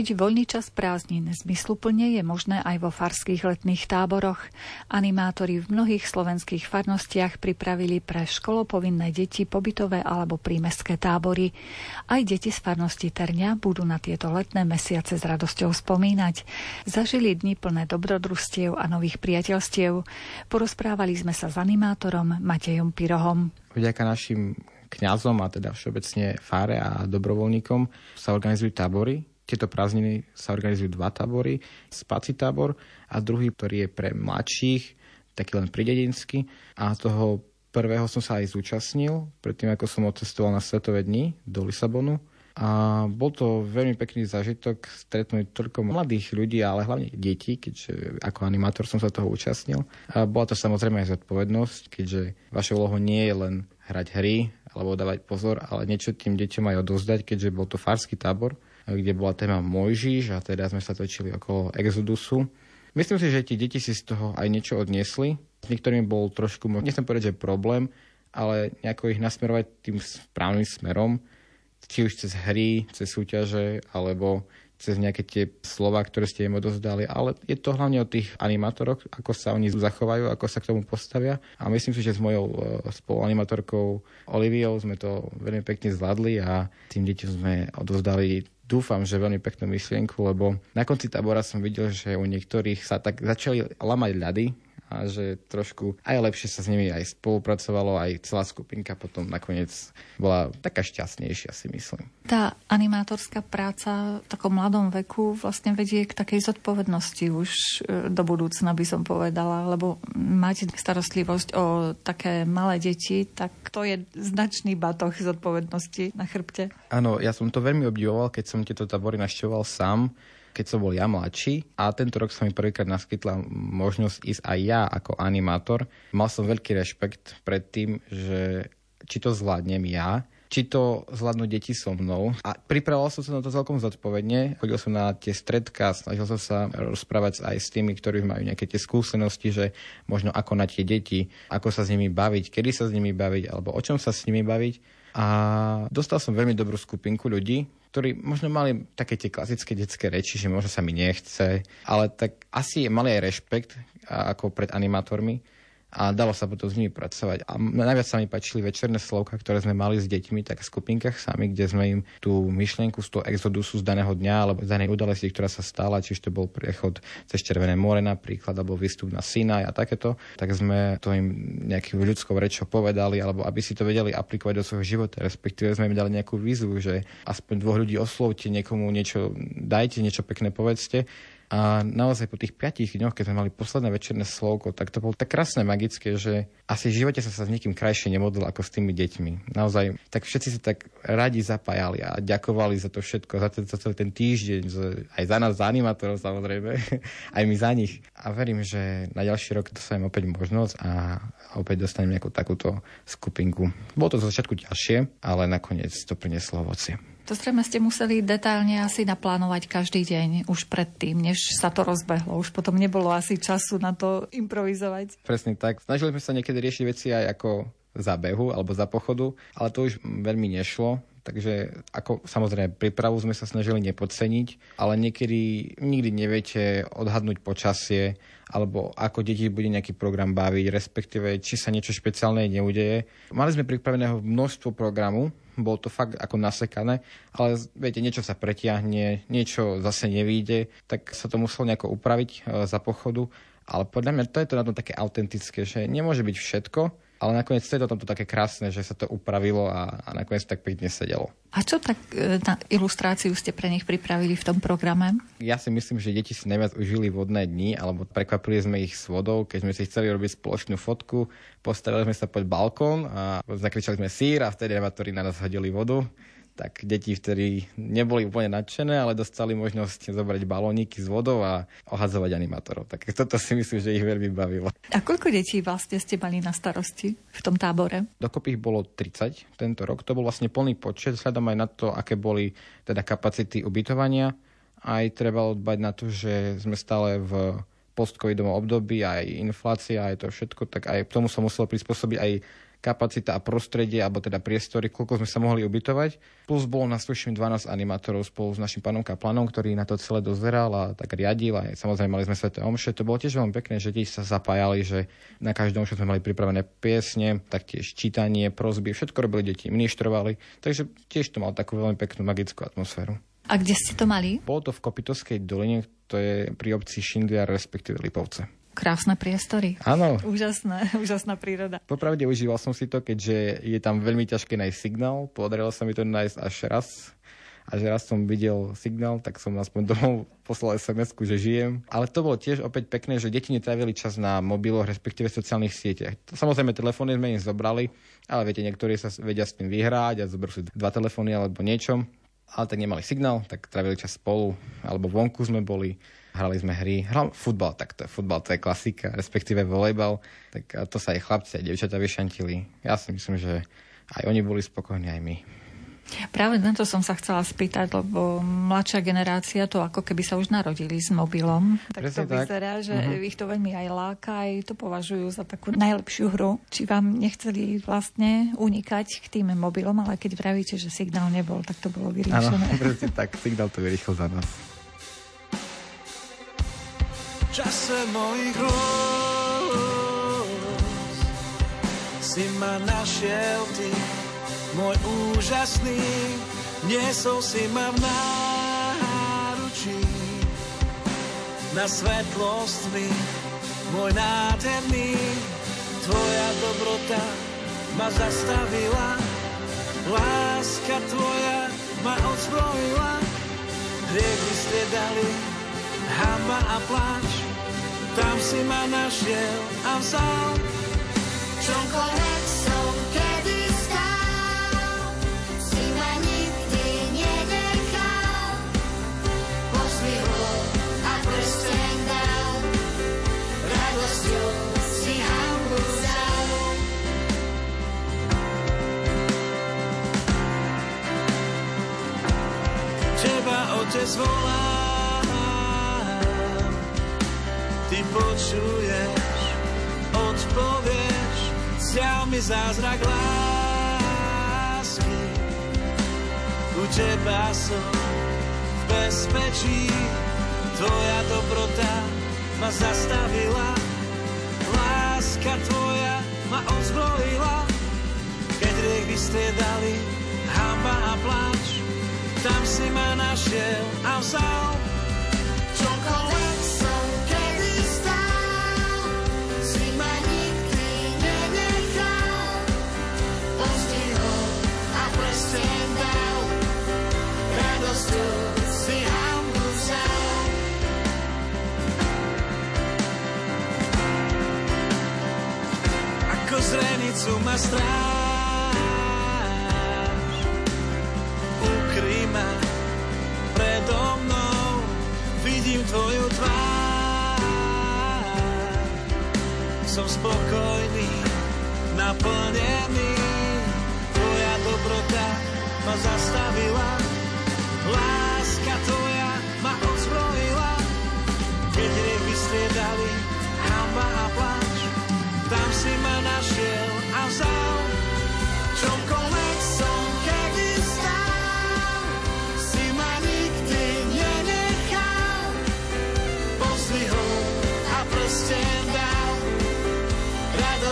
Prežiť voľný čas prázdnin zmysluplne je možné aj vo farských letných táboroch. Animátori v mnohých slovenských farnostiach pripravili pre školopovinné deti pobytové alebo prímestské tábory. Aj deti z farnosti Terňa budú na tieto letné mesiace s radosťou spomínať. Zažili dni plné dobrodružstiev a nových priateľstiev. Porozprávali sme sa s animátorom Matejom Pirohom. Vďaka našim kňazom a teda všeobecne fáre a dobrovoľníkom sa organizujú tábory, tieto prázdniny sa organizujú dva tábory. Spaci tábor a druhý, ktorý je pre mladších, taký len pridedinský. A toho prvého som sa aj zúčastnil, predtým ako som odcestoval na Svetové dni do Lisabonu. A bol to veľmi pekný zážitok stretnúť toľko mladých ľudí, ale hlavne detí, keďže ako animátor som sa toho účastnil. A bola to samozrejme aj zodpovednosť, keďže vaša úloha nie je len hrať hry alebo dávať pozor, ale niečo tým deťom aj odozdať, keďže bol to farský tábor kde bola téma Mojžiš a teda sme sa točili okolo Exodusu. Myslím si, že tí deti si z toho aj niečo odniesli. S niektorými bol trošku, nechcem povedať, že problém, ale nejako ich nasmerovať tým správnym smerom, či už cez hry, cez súťaže, alebo cez nejaké tie slova, ktoré ste im odozdali, ale je to hlavne o tých animátoroch, ako sa oni zachovajú, ako sa k tomu postavia. A myslím si, že s mojou e, spoluanimátorkou Oliviou sme to veľmi pekne zvládli a tým deťom sme odozdali dúfam, že veľmi peknú myšlienku, lebo na konci tábora som videl, že u niektorých sa tak začali lamať ľady a že trošku aj lepšie sa s nimi aj spolupracovalo, aj celá skupinka potom nakoniec bola taká šťastnejšia, si myslím. Tá animátorská práca v takom mladom veku vlastne vedie k takej zodpovednosti už e, do budúcna, by som povedala, lebo mať starostlivosť o také malé deti, tak to je značný batoh zodpovednosti na chrbte. Áno, ja som to veľmi obdivoval, keď som tieto tabory našťoval sám, keď som bol ja mladší a tento rok sa mi prvýkrát naskytla možnosť ísť aj ja ako animátor. Mal som veľký rešpekt pred tým, že či to zvládnem ja, či to zvládnu deti so mnou. A pripravoval som sa na to celkom zodpovedne. Chodil som na tie stredka, snažil som sa rozprávať aj s tými, ktorí majú nejaké tie skúsenosti, že možno ako na tie deti, ako sa s nimi baviť, kedy sa s nimi baviť, alebo o čom sa s nimi baviť. A dostal som veľmi dobrú skupinku ľudí, ktorí možno mali také tie klasické detské reči, že možno sa mi nechce, ale tak asi mali aj rešpekt ako pred animátormi a dalo sa potom s nimi pracovať. A najviac sa mi páčili večerné slovka, ktoré sme mali s deťmi, tak v skupinkách sami, kde sme im tú myšlienku z toho exodusu z daného dňa alebo z danej udalosti, ktorá sa stala, či to bol priechod cez Červené more napríklad, alebo výstup na Sinaj a takéto, tak sme to im nejakým ľudskou rečou povedali, alebo aby si to vedeli aplikovať do svojho života, respektíve sme im dali nejakú výzvu, že aspoň dvoch ľudí oslovte, niekomu niečo dajte, niečo pekné povedzte a naozaj po tých piatich dňoch, keď sme mali posledné večerné slovko, tak to bolo tak krásne magické, že asi v živote sa sa s nikým krajšie nemodlil ako s tými deťmi. Naozaj, tak všetci sa tak radi zapájali a ďakovali za to všetko, za, ten, za celý ten týždeň, aj za nás, za animátorov samozrejme, aj my za nich. A verím, že na ďalší rok dostanem opäť možnosť a opäť dostanem nejakú takúto skupinku. Bolo to zo začiatku ťažšie, ale nakoniec to prinieslo ovocie. To zrejme ste museli detálne asi naplánovať každý deň už predtým, než sa to rozbehlo. Už potom nebolo asi času na to improvizovať. Presne tak. Snažili sme sa niekedy riešiť veci aj ako za behu alebo za pochodu, ale to už veľmi nešlo. Takže ako samozrejme prípravu sme sa snažili nepodceniť, ale niekedy nikdy neviete odhadnúť počasie alebo ako deti bude nejaký program baviť, respektíve či sa niečo špeciálne neudeje. Mali sme pripraveného množstvo programu, bolo to fakt ako nasekané, ale viete, niečo sa pretiahne, niečo zase nevíde, tak sa to muselo nejako upraviť e, za pochodu. Ale podľa mňa to je to na tom také autentické, že nemôže byť všetko, ale nakoniec to je to tomto také krásne, že sa to upravilo a, a nakoniec tak pekne sedelo. A čo tak e, na ilustráciu ste pre nich pripravili v tom programe? Ja si myslím, že deti si najviac užili vodné dni, alebo prekvapili sme ich s vodou, keď sme si chceli robiť spoločnú fotku, postavili sme sa pod balkón a zakričali sme sír a vtedy revatóri na nás hodili vodu tak deti vtedy neboli úplne nadšené, ale dostali možnosť zobrať balóniky s vodou a ohadzovať animátorov. Tak toto si myslím, že ich veľmi bavilo. A koľko detí vlastne ste mali na starosti v tom tábore? Dokopy ich bolo 30 tento rok. To bol vlastne plný počet, vzhľadom aj na to, aké boli teda kapacity ubytovania. Aj treba dbať na to, že sme stále v postcovidovom období, aj inflácia, aj to všetko, tak aj k tomu sa muselo prispôsobiť aj kapacita a prostredie, alebo teda priestory, koľko sme sa mohli ubytovať. Plus bolo nás tuším 12 animátorov spolu s našim pánom Kaplanom, ktorý na to celé dozeral a tak riadil. A samozrejme mali sme sveté omše. To bolo tiež veľmi pekné, že deti sa zapájali, že na každom omše sme mali pripravené piesne, taktiež čítanie, prozby, všetko robili deti, mništrovali. Takže tiež to mal takú veľmi peknú magickú atmosféru. A kde ste to mali? Bolo to v Kopitovskej doline, to je pri obci Šindliar, respektíve Lipovce. Krásne priestory. Áno. Úžasné, úžasná príroda. Popravde užíval som si to, keďže je tam veľmi ťažké nájsť signál. Podarilo sa mi to nájsť až raz. A že raz som videl signál, tak som aspoň domov poslal sms že žijem. Ale to bolo tiež opäť pekné, že deti netrávili čas na mobiloch, respektíve sociálnych sieťach. Samozrejme, telefóny sme im zobrali, ale viete, niektorí sa vedia s tým vyhrať a zoberú si dva telefóny alebo niečo. Ale tak nemali signál, tak trávili čas spolu, alebo vonku sme boli hrali sme hry, hral futbal, tak to, futbal to je klasika, respektíve volejbal, tak to sa aj chlapci a devčatá vyšantili. Ja si myslím, že aj oni boli spokojní, aj my. Práve na to som sa chcela spýtať, lebo mladšia generácia to ako keby sa už narodili s mobilom. Tak Presne to vyzerá, tak. že uh-huh. ich to veľmi aj láka, aj to považujú za takú najlepšiu hru. Či vám nechceli vlastne unikať k tým mobilom, ale keď vravíte, že signál nebol, tak to bolo vyriešené. Áno, presne tak, signál to vyrýchol za nás čase mojich rôz si ma našiel ty, môj úžasný, niesol si ma v náručí. Na svetlosť mi, môj nádherný, tvoja dobrota ma zastavila, láska tvoja ma odzbrojila, hriech vystriedali hamba a pláč, tam si ma našiel a vzal. Čomkoľvek som kedy stál, si ma nikdy nenechal. Pozdvihol a prsten dal, radosťou si hambu vzal. Teba, Otec, volá, počuješ, odpovieš, zjav mi zázrak lásky. U teba som v bezpečí, tvoja dobrota ma zastavila, láska tvoja ma ozbrojila, keď riek vystriedali hamba a pláč, tam si ma našiel a vzal. Čokoľvek zrenicu ma stráž. Ukry ma predo mnou Vidím tvoju tvár. Som spokojný, naplnený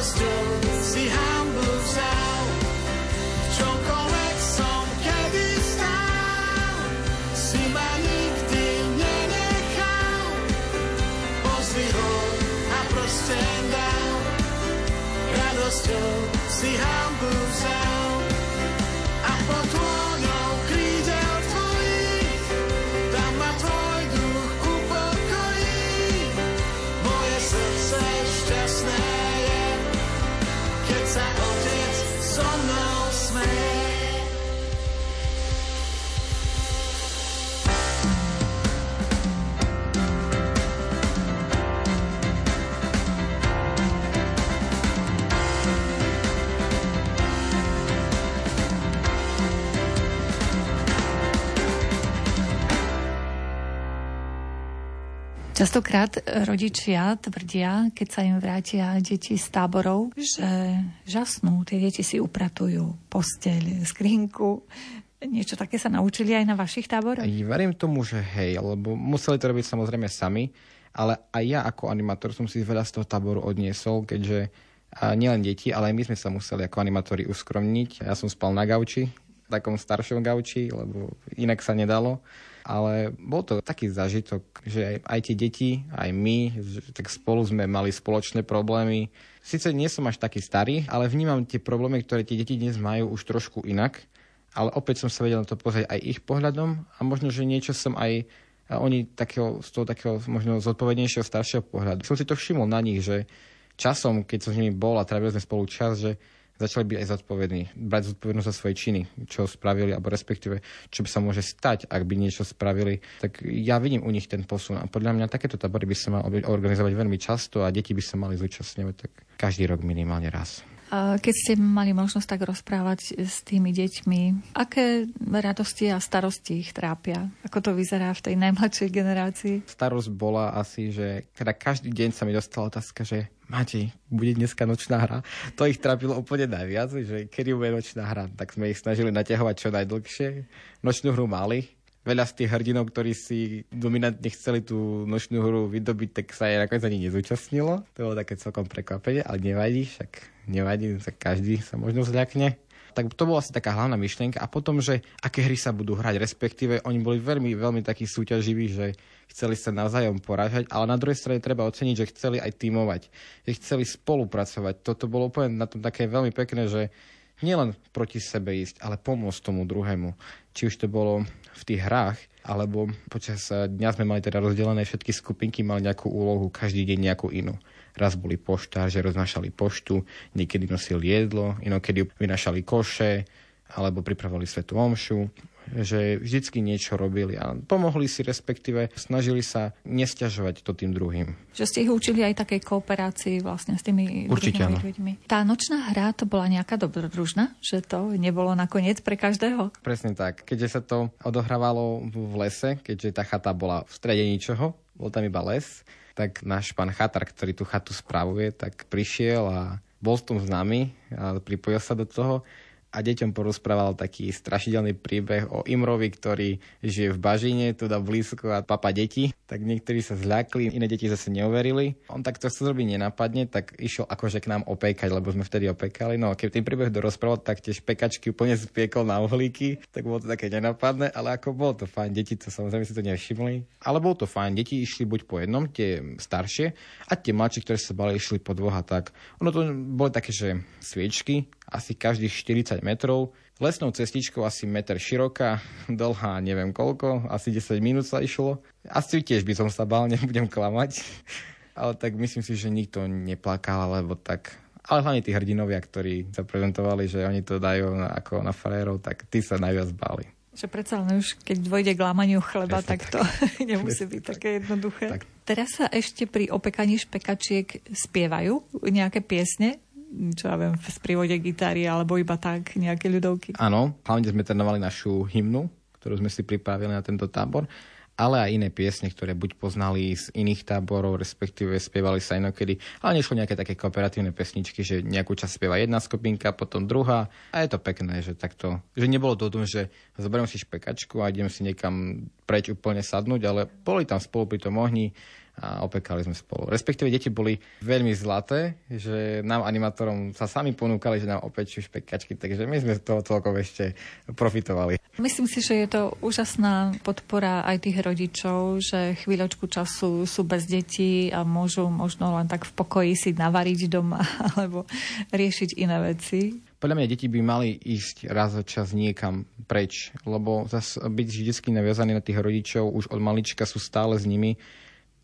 radosťou si hambu vzal. V čomkoľvek otec so mnou Častokrát rodičia tvrdia, keď sa im vrátia deti z táborov, že žasnú, tie deti si upratujú posteľ, skrinku. Niečo také sa naučili aj na vašich táboroch? Verím tomu, že hej, lebo museli to robiť samozrejme sami, ale aj ja ako animátor som si veľa z toho táboru odniesol, keďže nielen deti, ale aj my sme sa museli ako animátori uskromniť. Ja som spal na gauči, takom staršom gauči, lebo inak sa nedalo. Ale bol to taký zážitok, že aj, tie deti, aj my, tak spolu sme mali spoločné problémy. Sice nie som až taký starý, ale vnímam tie problémy, ktoré tie deti dnes majú už trošku inak. Ale opäť som sa vedel na to pozrieť aj ich pohľadom a možno, že niečo som aj oni takého, z toho takého možno zodpovednejšieho staršieho pohľadu. Som si to všimol na nich, že časom, keď som s nimi bol a trávil sme spolu čas, že začali byť aj zodpovední, brať zodpovednosť za svoje činy, čo spravili, alebo respektíve, čo by sa môže stať, ak by niečo spravili. Tak ja vidím u nich ten posun a podľa mňa takéto tabory by sa mali organizovať veľmi často a deti by sa mali zúčastňovať tak každý rok minimálne raz. Keď ste mali možnosť tak rozprávať s tými deťmi, aké radosti a starosti ich trápia? Ako to vyzerá v tej najmladšej generácii? Starosť bola asi, že teda každý deň sa mi dostala otázka, že Matej, bude dneska nočná hra. To ich trápilo úplne najviac, že kedy bude nočná hra. Tak sme ich snažili naťahovať čo najdlhšie. Nočnú hru mali, veľa z tých hrdinov, ktorí si dominantne chceli tú nočnú hru vydobiť, tak sa aj nakoniec ani nezúčastnilo. To bolo také celkom prekvapenie, ale nevadí, však nevadí, tak každý sa možno zľakne. Tak to bola asi taká hlavná myšlienka. A potom, že aké hry sa budú hrať, respektíve oni boli veľmi, veľmi takí súťaživí, že chceli sa navzájom porážať, ale na druhej strane treba oceniť, že chceli aj tímovať, že chceli spolupracovať. Toto bolo úplne na tom také veľmi pekné, že nielen proti sebe ísť, ale pomôcť tomu druhému. Či už to bolo v tých hrách, alebo počas eh, dňa sme mali teda rozdelené všetky skupinky, mali nejakú úlohu, každý deň nejakú inú. Raz boli poštár, že roznášali poštu, niekedy nosili jedlo, inokedy vynašali koše, alebo pripravovali svetú omšu, že vždycky niečo robili a pomohli si, respektíve snažili sa nesťažovať to tým druhým. Že ste ich učili aj takej kooperácii vlastne s tými Určite druhými áno. ľuďmi. Tá nočná hra to bola nejaká dobrodružná? Že to nebolo nakoniec pre každého? Presne tak. Keďže sa to odohrávalo v lese, keďže tá chata bola v strede ničoho, bol tam iba les, tak náš pán chatar, ktorý tú chatu spravuje, tak prišiel a bol tom s nami a pripojil sa do toho a deťom porozprával taký strašidelný príbeh o Imrovi, ktorý žije v Bažine, tu dá blízko a papa deti. Tak niektorí sa zľakli, iné deti zase neuverili. On takto chcel zrobiť nenápadne, tak išiel akože k nám opekať, lebo sme vtedy opekali. No a keď ten príbeh dorozprával, tak tiež pekačky úplne spiekol na uhlíky, tak bolo to také nenápadné, ale ako bolo to fajn, deti to samozrejme si to nevšimli. Ale bolo to fajn, deti išli buď po jednom, tie staršie, a tie mladšie, ktoré sa bali, išli po dvoch a tak. Ono to boli také, že sviečky, asi každých 40 metrov, lesnou cestičkou asi meter široká, dlhá neviem koľko, asi 10 minút sa išlo. Asi tiež by som sa bál, nebudem klamať. Ale tak myslím si, že nikto neplakal, lebo tak... Ale hlavne tí hrdinovia, ktorí sa prezentovali, že oni to dajú na, ako na farérov, tak tí sa najviac báli. Že predsa len už, keď dôjde k lámaniu chleba, Presne tak to nemusí Presne byť tak. také jednoduché. Tak. Teraz sa ešte pri opekaní špekačiek spievajú nejaké piesne, čo ja viem, v sprívode gitary, alebo iba tak, nejaké ľudovky. Áno, hlavne sme trénovali našu hymnu, ktorú sme si pripravili na tento tábor, ale aj iné piesne, ktoré buď poznali z iných táborov, respektíve spievali sa inokedy, ale nešlo nejaké také kooperatívne pesničky, že nejakú časť spieva jedna skupinka, potom druhá a je to pekné, že takto, že nebolo to tom, že zoberiem si špekačku a idem si niekam preč úplne sadnúť, ale boli tam spolu pri tom ohni a opekali sme spolu. Respektíve deti boli veľmi zlaté, že nám animátorom sa sami ponúkali, že nám opečú špekačky, takže my sme z toho celkom ešte profitovali. Myslím si, že je to úžasná podpora aj tých rodičov, že chvíľočku času sú bez detí a môžu možno len tak v pokoji si navariť doma alebo riešiť iné veci. Podľa mňa deti by mali ísť raz za čas niekam preč, lebo zase byť vždy naviazaný na tých rodičov, už od malička sú stále s nimi,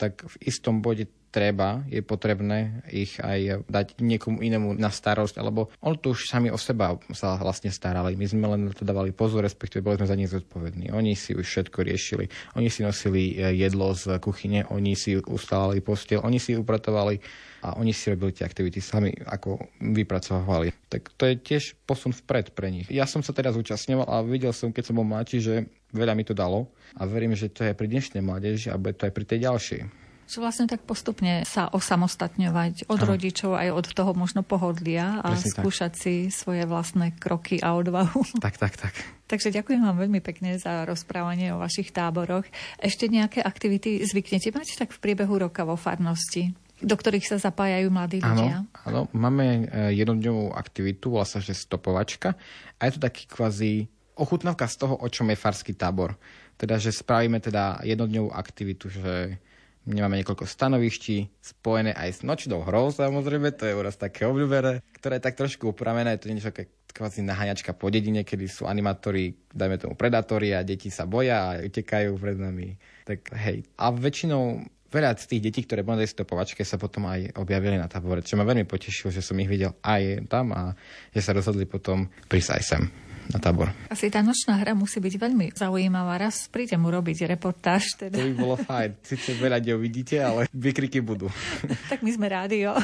tak v istom bode treba, je potrebné ich aj dať niekomu inému na starosť, alebo on to už sami o seba sa vlastne starali. My sme len na to dávali pozor, respektíve boli sme za nich zodpovední. Oni si už všetko riešili. Oni si nosili e, jedlo z kuchyne, oni si ustávali postiel, oni si upratovali a oni si robili tie aktivity sami, ako vypracovali. Tak to je tiež posun vpred pre nich. Ja som sa teraz zúčastňoval a videl som, keď som bol mladší, že veľa mi to dalo a verím, že to je pri dnešnej mládeži a bude to aj pri tej ďalšej. Že vlastne tak postupne sa osamostatňovať od Áno. rodičov aj od toho možno pohodlia a Presne tak. skúšať si svoje vlastné kroky a odvahu. Tak, tak, tak. Takže ďakujem vám veľmi pekne za rozprávanie o vašich táboroch. Ešte nejaké aktivity zvyknete mať tak v priebehu roka vo farnosti, do ktorých sa zapájajú mladí ľudia? Áno, áno, máme e, jednodňovú aktivitu, volá sa, že stopovačka a je to taký kvazi ochutnávka z toho, o čom je farský tábor. Teda, že spravíme teda jednodňovú aktivitu, že my máme niekoľko stanoviští, spojené aj s nočnou hrou, samozrejme, to je u nás také obľúbené, ktoré je tak trošku upravené, je to niečo také kvázi naháňačka po dedine, kedy sú animátori, dajme tomu predátori a deti sa boja a utekajú pred nami. Tak hej. A väčšinou veľa z tých detí, ktoré boli na stopovačke, sa potom aj objavili na tábore, čo ma veľmi potešilo, že som ich videl aj tam a že sa rozhodli potom prísť aj sem na tábor. Asi tá nočná hra musí byť veľmi zaujímavá. Raz prídem urobiť reportáž. To Teda. by bolo fajn. Sice veľa neuvidíte, ale vykriky budú. tak my sme rádio.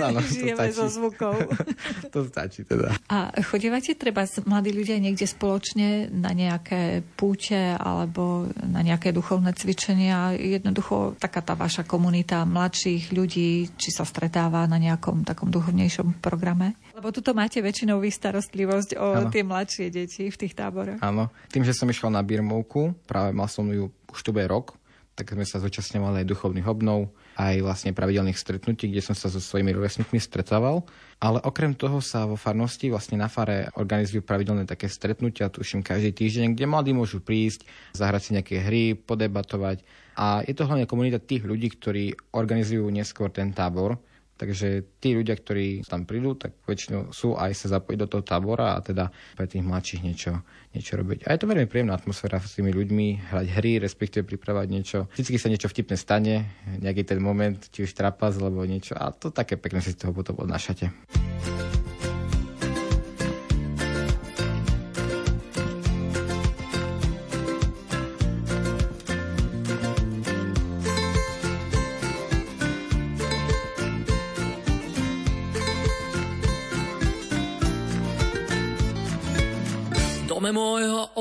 Áno, to Žijeme stačí. zo zvukov. to stačí teda. A chodívate treba mladí ľudia niekde spoločne na nejaké púte alebo na nejaké duchovné cvičenia? Jednoducho taká tá vaša komunita mladších ľudí, či sa stretáva na nejakom takom duchovnejšom programe? Lebo tuto máte väčšinou vy starostlivosť o Áno. tie mladšie deti v tých táboroch. Áno. Tým, že som išiel na Birmovku, práve mal som ju už bude rok, tak sme sa zúčastňovali aj duchovných obnov, aj vlastne pravidelných stretnutí, kde som sa so svojimi rovesníkmi stretával. Ale okrem toho sa vo farnosti, vlastne na fare organizujú pravidelné také stretnutia, tuším každý týždeň, kde mladí môžu prísť, zahrať si nejaké hry, podebatovať. A je to hlavne komunita tých ľudí, ktorí organizujú neskôr ten tábor. Takže tí ľudia, ktorí tam prídu, tak väčšinou sú aj sa zapojiť do toho tábora a teda pre tých mladších niečo, niečo robiť. A je to veľmi príjemná atmosféra s tými ľuďmi, hrať hry, respektíve pripravať niečo. Vždycky sa niečo vtipné stane, nejaký ten moment, či už trapas alebo niečo. A to také pekné si z toho potom odnášate.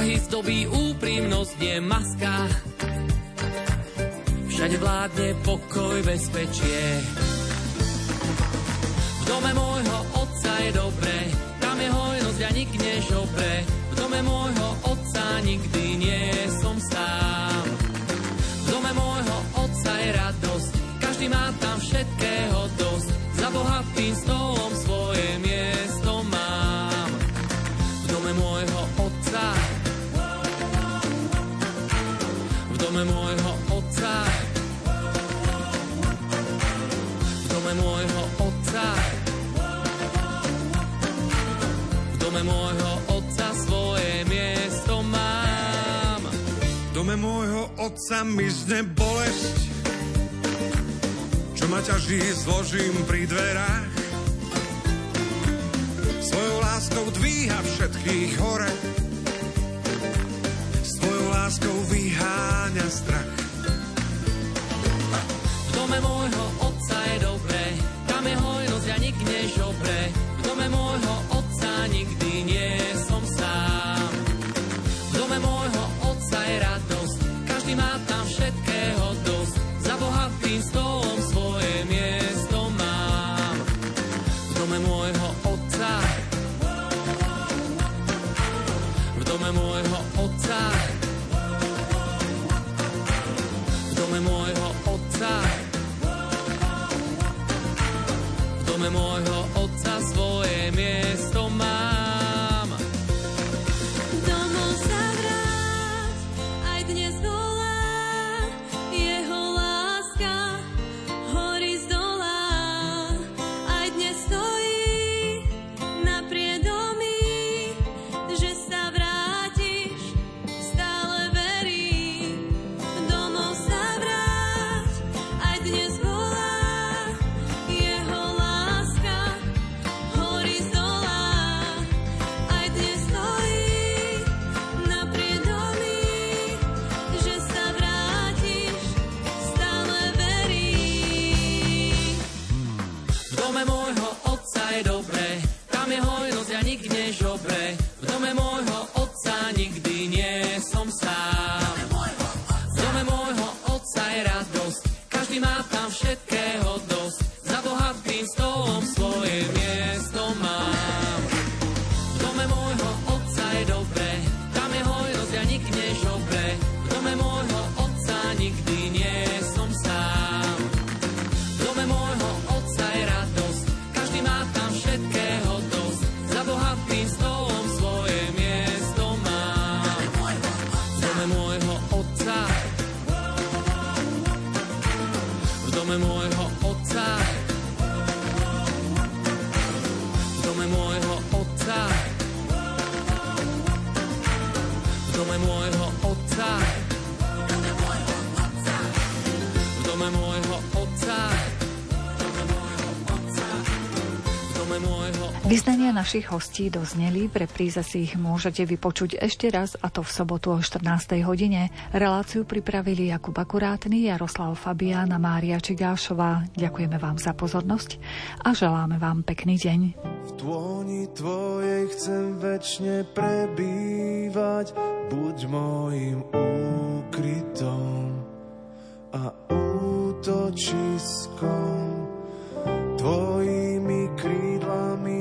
Vzťahy zdobí úprimnosť, nie maska. Všade vládne pokoj, bezpečie. V dome môjho otca je dobre, tam je hojnosť a nik nežobre. V dome môjho otca nikdy nie som sám. V dome môjho otca je radosť, každý má tam všetkého dosť. Za bohatým stolom otca mizne bolesť. Čo ma ťaží, zložím pri dverách. Svojou láskou dvíha všetkých hore. Svojou láskou vyháňa strach. V dome môjho otca je dobré, tam je hojnosť a nikdy žobre. V dome môjho otca nikdy nie je našich hostí dozneli, v repríze si ich môžete vypočuť ešte raz a to v sobotu o 14. hodine. Reláciu pripravili Jakub Akurátny, Jaroslav Fabián a Mária Čigášová. Ďakujeme vám za pozornosť a želáme vám pekný deň. V tvoni tvojej chcem väčšine prebývať, buď mojim úkrytom a útočiskom tvojim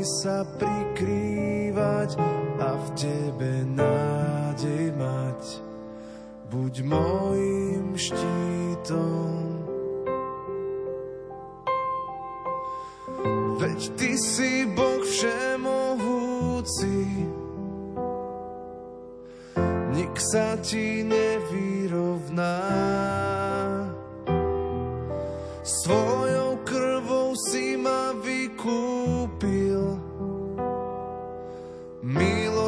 sa prikrývať a v tebe nádej mať. Buď mojim štítom. Veď ty si Boh všemohúci, nik sa ti nevyrovná.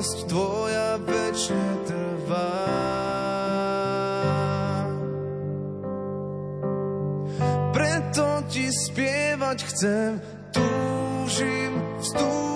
milosť Tvoja večne trvá. Preto Ti spievať chcem, túžim vstúpiť